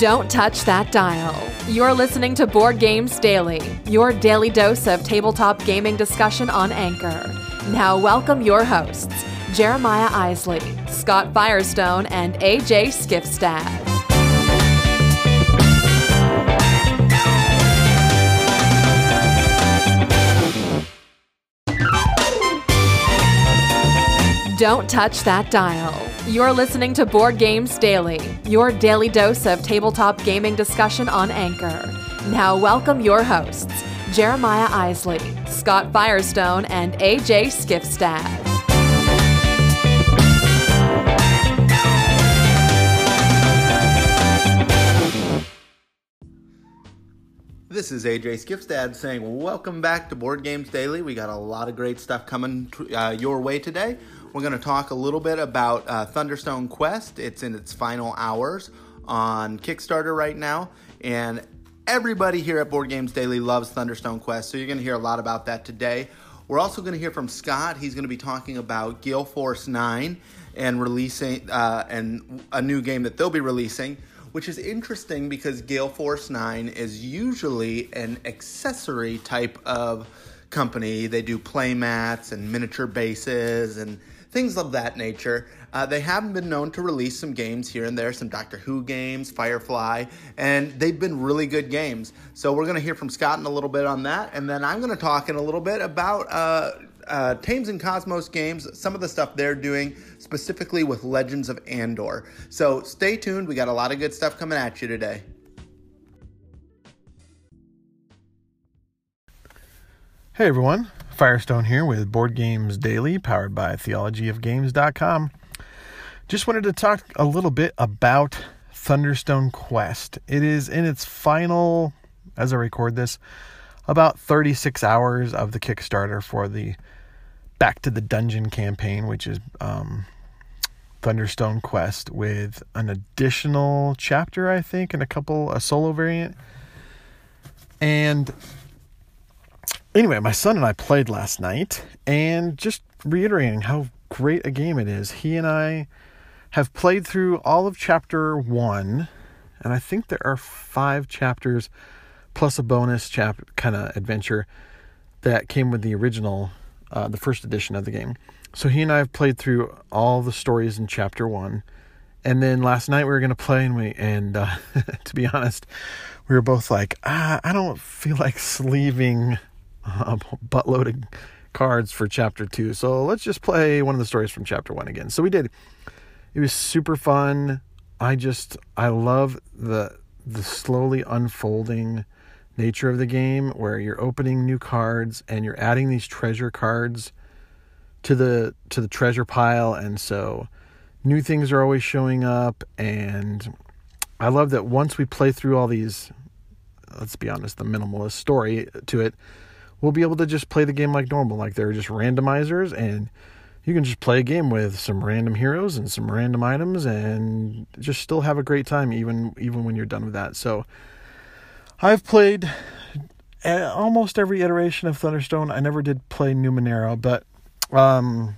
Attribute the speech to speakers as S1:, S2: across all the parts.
S1: Don't touch that dial. You're listening to Board Games Daily, your daily dose of tabletop gaming discussion on Anchor. Now, welcome your hosts, Jeremiah Isley, Scott Firestone, and AJ Skifstad. Don't touch that dial. You're listening to Board Games Daily, your daily dose of tabletop gaming discussion on Anchor. Now, welcome your hosts, Jeremiah Isley, Scott Firestone, and AJ Skifstad.
S2: This is AJ Skifstad saying, Welcome back to Board Games Daily. We got a lot of great stuff coming uh, your way today. We're going to talk a little bit about uh, Thunderstone Quest. It's in its final hours on Kickstarter right now, and everybody here at Board Games Daily loves Thunderstone Quest, so you're going to hear a lot about that today. We're also going to hear from Scott. He's going to be talking about Gale Force 9 and releasing uh, and a new game that they'll be releasing which is interesting because Gale Force 9 is usually an accessory type of company. They do play mats and miniature bases and things of that nature. Uh, they have been known to release some games here and there, some Doctor Who games, Firefly, and they've been really good games. So we're going to hear from Scott in a little bit on that, and then I'm going to talk in a little bit about uh, uh, Thames and Cosmos games, some of the stuff they're doing specifically with Legends of Andor. So stay tuned. We got a lot of good stuff coming at you today.
S3: Hey everyone, Firestone here with Board Games Daily, powered by theologyofgames.com. Just wanted to talk a little bit about Thunderstone Quest. It is in its final, as I record this, about 36 hours of the Kickstarter for the Back to the Dungeon campaign, which is um, Thunderstone Quest, with an additional chapter, I think, and a couple, a solo variant. And anyway, my son and I played last night, and just reiterating how great a game it is. He and I have played through all of chapter one, and I think there are five chapters plus a bonus chap kind of adventure that came with the original uh, the first edition of the game. So he and I have played through all the stories in chapter one, and then last night we were going to play, and we and uh, to be honest, we were both like, ah, I don't feel like sleeving a buttload of cards for chapter two, so let's just play one of the stories from chapter one again. So we did. It was super fun. I just I love the the slowly unfolding nature of the game where you're opening new cards and you're adding these treasure cards to the to the treasure pile and so new things are always showing up and I love that once we play through all these let's be honest the minimalist story to it we'll be able to just play the game like normal like they're just randomizers and you can just play a game with some random heroes and some random items and just still have a great time even even when you're done with that so I've played almost every iteration of Thunderstone. I never did play Numenera, but um,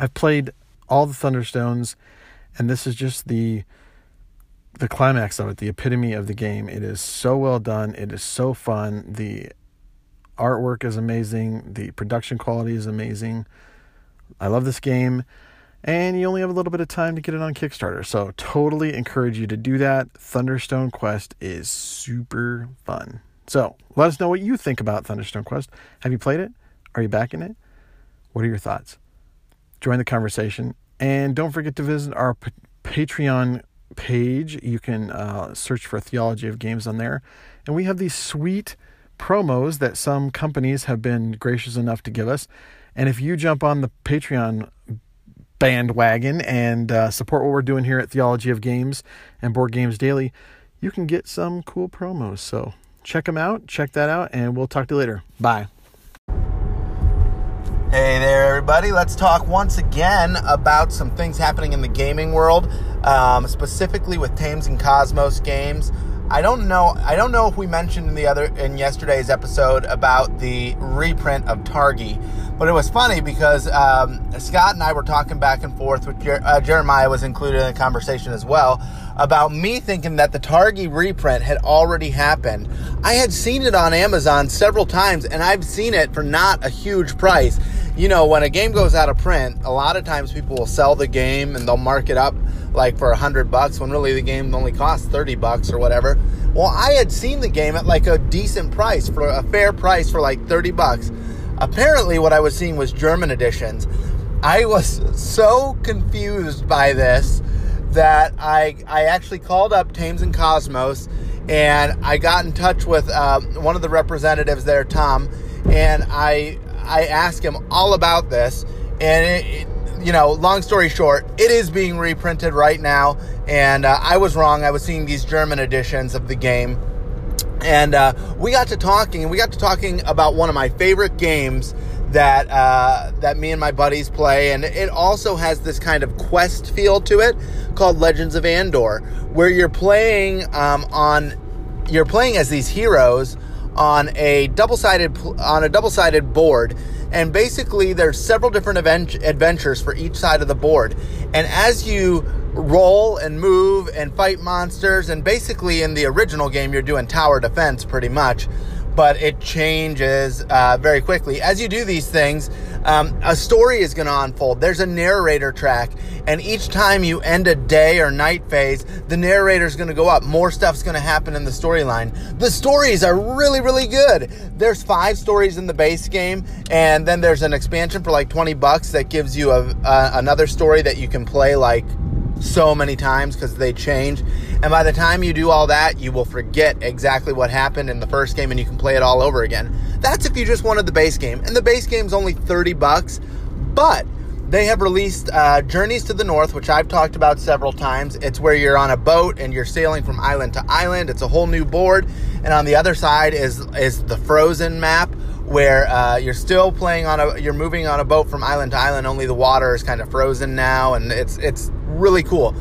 S3: I've played all the Thunderstones, and this is just the the climax of it, the epitome of the game. It is so well done. It is so fun. The artwork is amazing. The production quality is amazing. I love this game and you only have a little bit of time to get it on Kickstarter. So, totally encourage you to do that. Thunderstone Quest is super fun. So, let us know what you think about Thunderstone Quest. Have you played it? Are you backing it? What are your thoughts? Join the conversation. And don't forget to visit our P- Patreon page. You can uh, search for Theology of Games on there. And we have these sweet promos that some companies have been gracious enough to give us. And if you jump on the Patreon bandwagon and uh, support what we're doing here at Theology of Games and Board Games Daily, you can get some cool promos. So check them out, check that out, and we'll talk to you later. Bye.
S2: Hey there, everybody. Let's talk once again about some things happening in the gaming world, um, specifically with Thames and Cosmos games. I don't know. I don't know if we mentioned in the other in yesterday's episode about the reprint of Targi, but it was funny because um, Scott and I were talking back and forth. With Jer- uh, Jeremiah was included in the conversation as well about me thinking that the Targi reprint had already happened. I had seen it on Amazon several times, and I've seen it for not a huge price. You know, when a game goes out of print, a lot of times people will sell the game and they'll mark it up like for a hundred bucks when really the game only costs 30 bucks or whatever. Well, I had seen the game at like a decent price for a fair price for like 30 bucks. Apparently, what I was seeing was German editions. I was so confused by this that I I actually called up Thames and Cosmos, and I got in touch with uh, one of the representatives there, Tom, and I I asked him all about this, and it, it, you know, long story short, it is being reprinted right now, and uh, I was wrong. I was seeing these German editions of the game, and uh, we got to talking, and we got to talking about one of my favorite games that uh, that me and my buddies play, and it also has this kind of quest feel to it called Legends of Andor, where you're playing um, on you're playing as these heroes on a double-sided on a double-sided board and basically there's several different event- adventures for each side of the board. And as you roll and move and fight monsters and basically in the original game you're doing tower defense pretty much but it changes uh, very quickly. As you do these things, um, a story is going to unfold. There's a narrator track, and each time you end a day or night phase, the narrator is going to go up. More stuff's going to happen in the storyline. The stories are really, really good. There's five stories in the base game, and then there's an expansion for like 20 bucks that gives you a, uh, another story that you can play like so many times because they change. And by the time you do all that, you will forget exactly what happened in the first game and you can play it all over again. That's if you just wanted the base game. And the base game's only 30 bucks, but they have released uh, Journeys to the North, which I've talked about several times. It's where you're on a boat and you're sailing from island to island. It's a whole new board, and on the other side is is the Frozen map, where uh, you're still playing on a you're moving on a boat from island to island. Only the water is kind of frozen now, and it's it's really cool.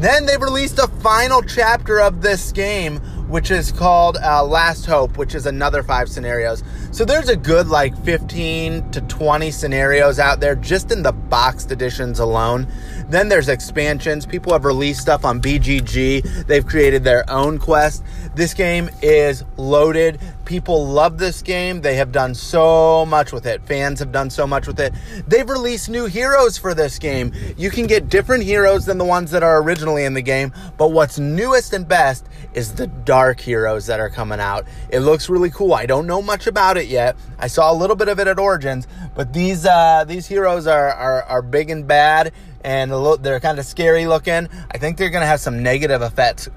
S2: Then they've released a final chapter of this game, which is called uh, Last Hope, which is another five scenarios. So there's a good like 15 to 20 scenarios out there just in the boxed editions alone. Then there's expansions. People have released stuff on BGG. They've created their own quest. This game is loaded. People love this game. They have done so much with it. Fans have done so much with it. They've released new heroes for this game. You can get different heroes than the ones that are originally in the game, but what's newest and best is the dark heroes that are coming out. It looks really cool. I don't know much about it yet. I saw a little bit of it at Origins, but these uh, these heroes are, are are big and bad and they're kind of scary looking. I think they're going to have some negative effects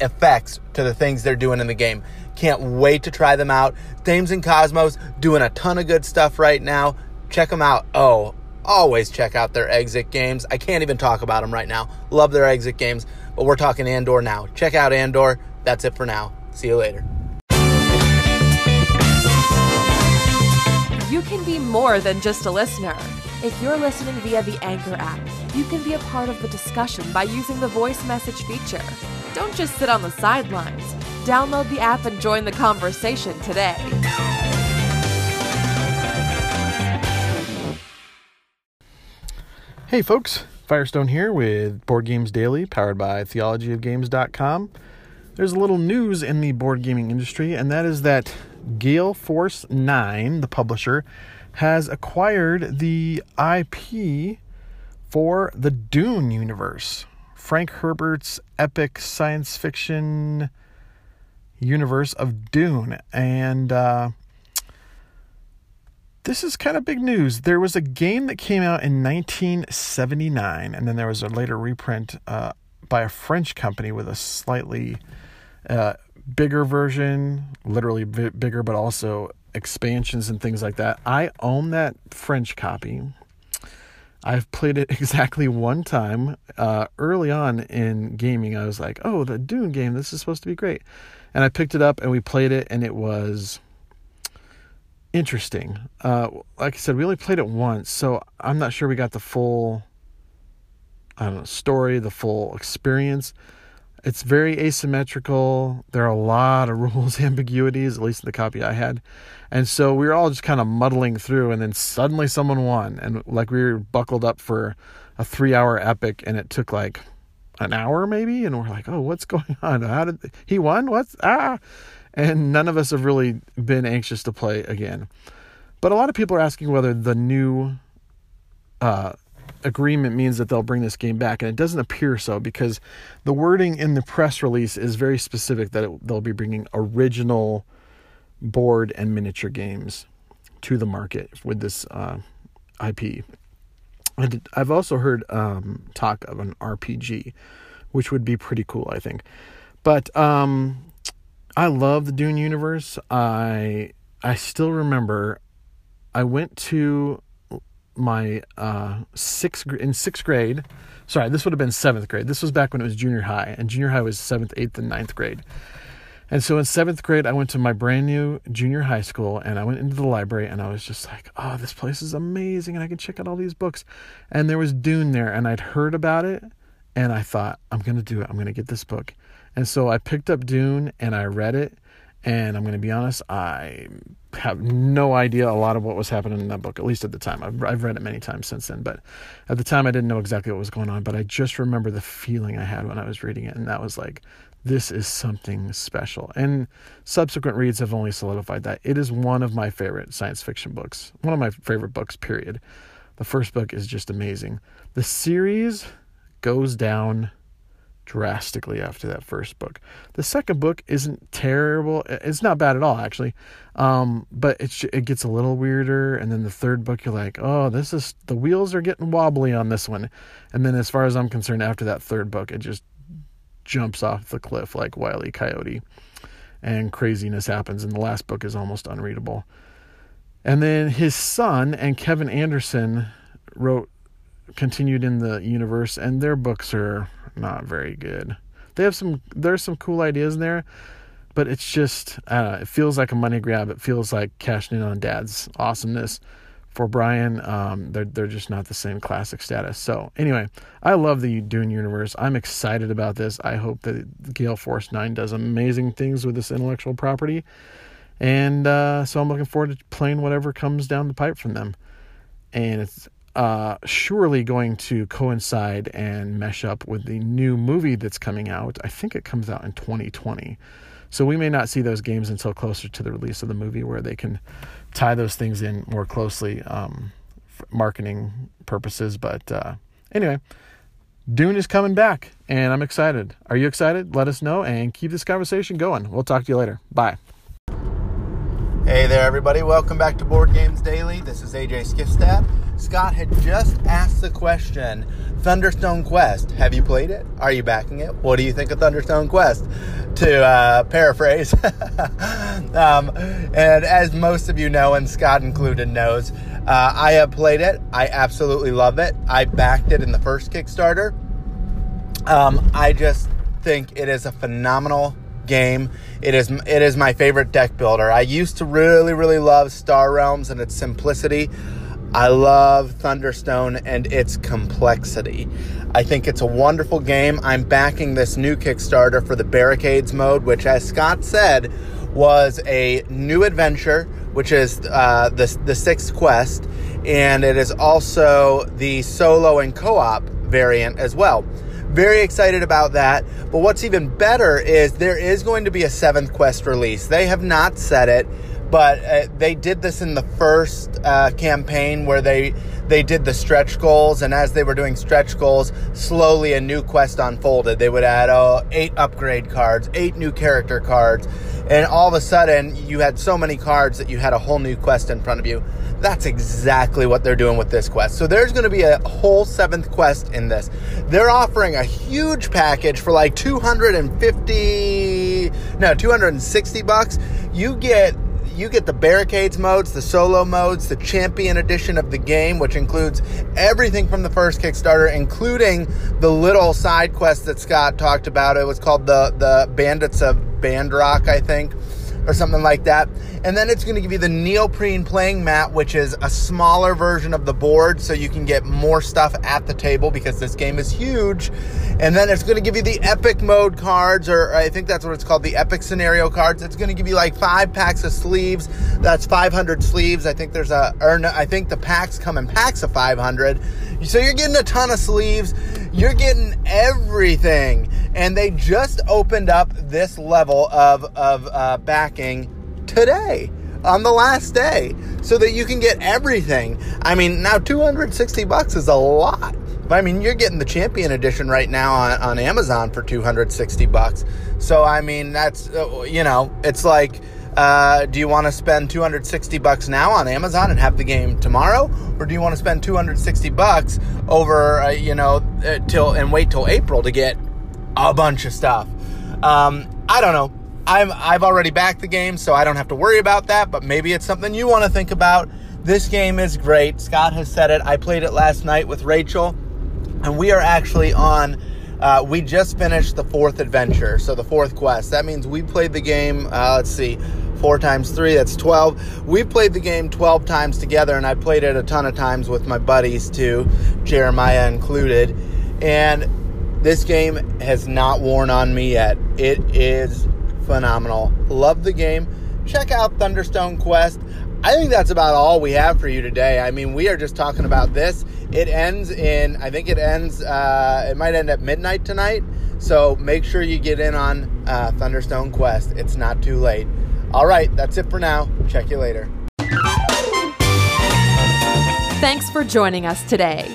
S2: effects to the things they're doing in the game. Can't wait to try them out. Thames and Cosmos doing a ton of good stuff right now. Check them out. Oh, always check out their exit games. I can't even talk about them right now. Love their exit games, but we're talking Andor now. Check out Andor. That's it for now. See you later.
S1: You can be more than just a listener. If you're listening via the Anchor app, you can be a part of the discussion by using the voice message feature. Don't just sit on the sidelines. Download the app and join the conversation today.
S3: Hey folks, Firestone here with Board Games Daily, powered by theologyofgames.com. There's a little news in the board gaming industry, and that is that Gale Force 9, the publisher, has acquired the IP for the Dune universe. Frank Herbert's epic science fiction universe of Dune. And uh, this is kind of big news. There was a game that came out in 1979, and then there was a later reprint uh, by a French company with a slightly uh, bigger version, literally b- bigger, but also expansions and things like that. I own that French copy. I've played it exactly one time uh, early on in gaming. I was like, "Oh, the Dune game. This is supposed to be great," and I picked it up and we played it, and it was interesting. Uh, like I said, we only played it once, so I'm not sure we got the full, I don't know, story, the full experience. It's very asymmetrical. There are a lot of rules ambiguities, at least in the copy I had. And so we were all just kind of muddling through, and then suddenly someone won. And like we were buckled up for a three hour epic, and it took like an hour maybe. And we're like, oh, what's going on? How did he won? What's ah? And none of us have really been anxious to play again. But a lot of people are asking whether the new uh, agreement means that they'll bring this game back, and it doesn't appear so because the wording in the press release is very specific that it, they'll be bringing original board and miniature games to the market with this uh, IP. And I've also heard um, talk of an RPG, which would be pretty cool, I think. But um, I love the Dune universe. I I still remember I went to my uh, sixth in sixth grade. Sorry, this would have been seventh grade. This was back when it was junior high, and junior high was seventh, eighth, and ninth grade. And so in seventh grade, I went to my brand new junior high school, and I went into the library, and I was just like, "Oh, this place is amazing, and I can check out all these books." And there was Dune there, and I'd heard about it, and I thought, "I'm gonna do it. I'm gonna get this book." And so I picked up Dune, and I read it, and I'm to be honest, I have no idea a lot of what was happening in that book, at least at the time. I've, I've read it many times since then, but at the time I didn't know exactly what was going on. But I just remember the feeling I had when I was reading it, and that was like, this is something special. And subsequent reads have only solidified that. It is one of my favorite science fiction books, one of my favorite books, period. The first book is just amazing. The series goes down drastically after that first book. The second book isn't terrible. It's not bad at all, actually. Um, but it it gets a little weirder. And then the third book, you're like, oh, this is the wheels are getting wobbly on this one. And then, as far as I'm concerned, after that third book, it just jumps off the cliff like Wile E. Coyote, and craziness happens. And the last book is almost unreadable. And then his son and Kevin Anderson wrote continued in the universe, and their books are not very good. They have some there's some cool ideas in there, but it's just uh, it feels like a money grab. It feels like cashing in on Dad's awesomeness. For Brian, um, they're they're just not the same classic status. So anyway, I love the Dune universe. I'm excited about this. I hope that Gale Force Nine does amazing things with this intellectual property, and uh, so I'm looking forward to playing whatever comes down the pipe from them. And it's uh, surely going to coincide and mesh up with the new movie that's coming out. I think it comes out in 2020. So we may not see those games until closer to the release of the movie where they can tie those things in more closely um, for marketing purposes. But uh, anyway, Dune is coming back and I'm excited. Are you excited? Let us know and keep this conversation going. We'll talk to you later. Bye.
S2: Hey there, everybody. Welcome back to Board Games Daily. This is AJ Skifstad. Scott had just asked the question Thunderstone Quest, have you played it? Are you backing it? What do you think of Thunderstone Quest? To uh, paraphrase. um, and as most of you know, and Scott included knows, uh, I have played it. I absolutely love it. I backed it in the first Kickstarter. Um, I just think it is a phenomenal game. It is it is my favorite deck builder. I used to really really love Star Realms and its simplicity. I love Thunderstone and its complexity. I think it's a wonderful game. I'm backing this new Kickstarter for the Barricades mode, which, as Scott said, was a new adventure, which is uh, the, the sixth quest, and it is also the solo and co op variant as well. Very excited about that. But what's even better is there is going to be a seventh quest release. They have not said it, but uh, they did this in the first uh, campaign where they they did the stretch goals, and as they were doing stretch goals, slowly a new quest unfolded. They would add oh, eight upgrade cards, eight new character cards, and all of a sudden you had so many cards that you had a whole new quest in front of you. That's exactly what they're doing with this quest. So there's going to be a whole seventh quest in this. They're offering a huge package for like 250 no, 260 bucks. You get you get the barricades modes, the solo modes, the champion edition of the game, which includes everything from the first Kickstarter, including the little side quest that Scott talked about. It was called the the Bandits of Bandrock, I think, or something like that. And then it's going to give you the neoprene playing mat, which is a smaller version of the board, so you can get more stuff at the table because this game is huge. And then it's going to give you the epic mode cards, or I think that's what it's called, the epic scenario cards. It's going to give you like five packs of sleeves. That's 500 sleeves. I think there's a, or no, I think the packs come in packs of 500. So you're getting a ton of sleeves. You're getting everything. And they just opened up this level of, of uh, backing today on the last day so that you can get everything. I mean, now 260 bucks is a lot. But I mean, you're getting the champion edition right now on, on Amazon for 260 bucks. So I mean, that's uh, you know, it's like uh, do you want to spend 260 bucks now on Amazon and have the game tomorrow, or do you want to spend 260 bucks over, uh, you know, uh, till and wait till April to get a bunch of stuff? Um, I don't know. I'm I've already backed the game, so I don't have to worry about that. But maybe it's something you want to think about. This game is great. Scott has said it. I played it last night with Rachel, and we are actually on. Uh, we just finished the fourth adventure, so the fourth quest. That means we played the game. Uh, let's see, four times three, that's 12. We played the game 12 times together, and I played it a ton of times with my buddies too, Jeremiah included. And this game has not worn on me yet. It is phenomenal. Love the game. Check out Thunderstone Quest. I think that's about all we have for you today. I mean, we are just talking about this. It ends in, I think it ends, uh, it might end at midnight tonight. So make sure you get in on uh, Thunderstone Quest. It's not too late. All right, that's it for now. Check you later.
S1: Thanks for joining us today.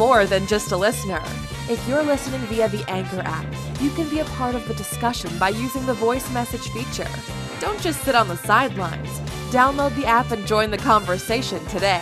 S1: More than just a listener. If you're listening via the Anchor app, you can be a part of the discussion by using the voice message feature. Don't just sit on the sidelines. Download the app and join the conversation today.